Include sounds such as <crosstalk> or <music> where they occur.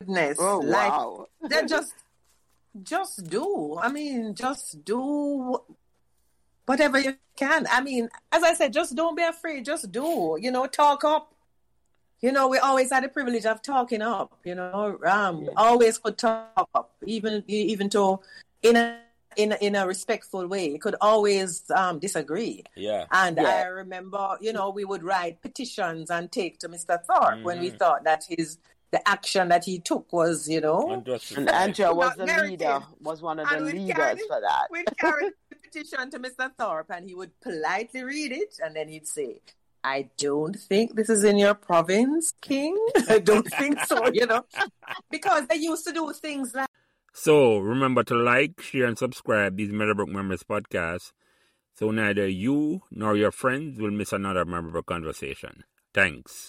goodness. Oh like wow. they <laughs> just just do. I mean, just do whatever you can. I mean, as I said, just don't be afraid. Just do. You know, talk up. You know, we always had the privilege of talking up. You know, um, Yeah. always could talk up, even even though in a in a, in a respectful way. You could always um, disagree. Yeah. And Yeah. I remember, you know, we would write petitions and take to Mr. Thorpe when we Mhm. thought that his the action that he took was, you know, And just- Angela was Not the merited. leader, was one of the And we'd leaders carry- for that. we'd carry the petition to Mr. Thorpe and he would politely read it and then he'd say, I don't think this is in your province, King. <laughs> I don't think so, <laughs> you know. Because they used to do things like So remember to like, share, and subscribe these Meadowbrook Memories podcasts so neither you nor your friends will miss another memorable conversation. Thanks.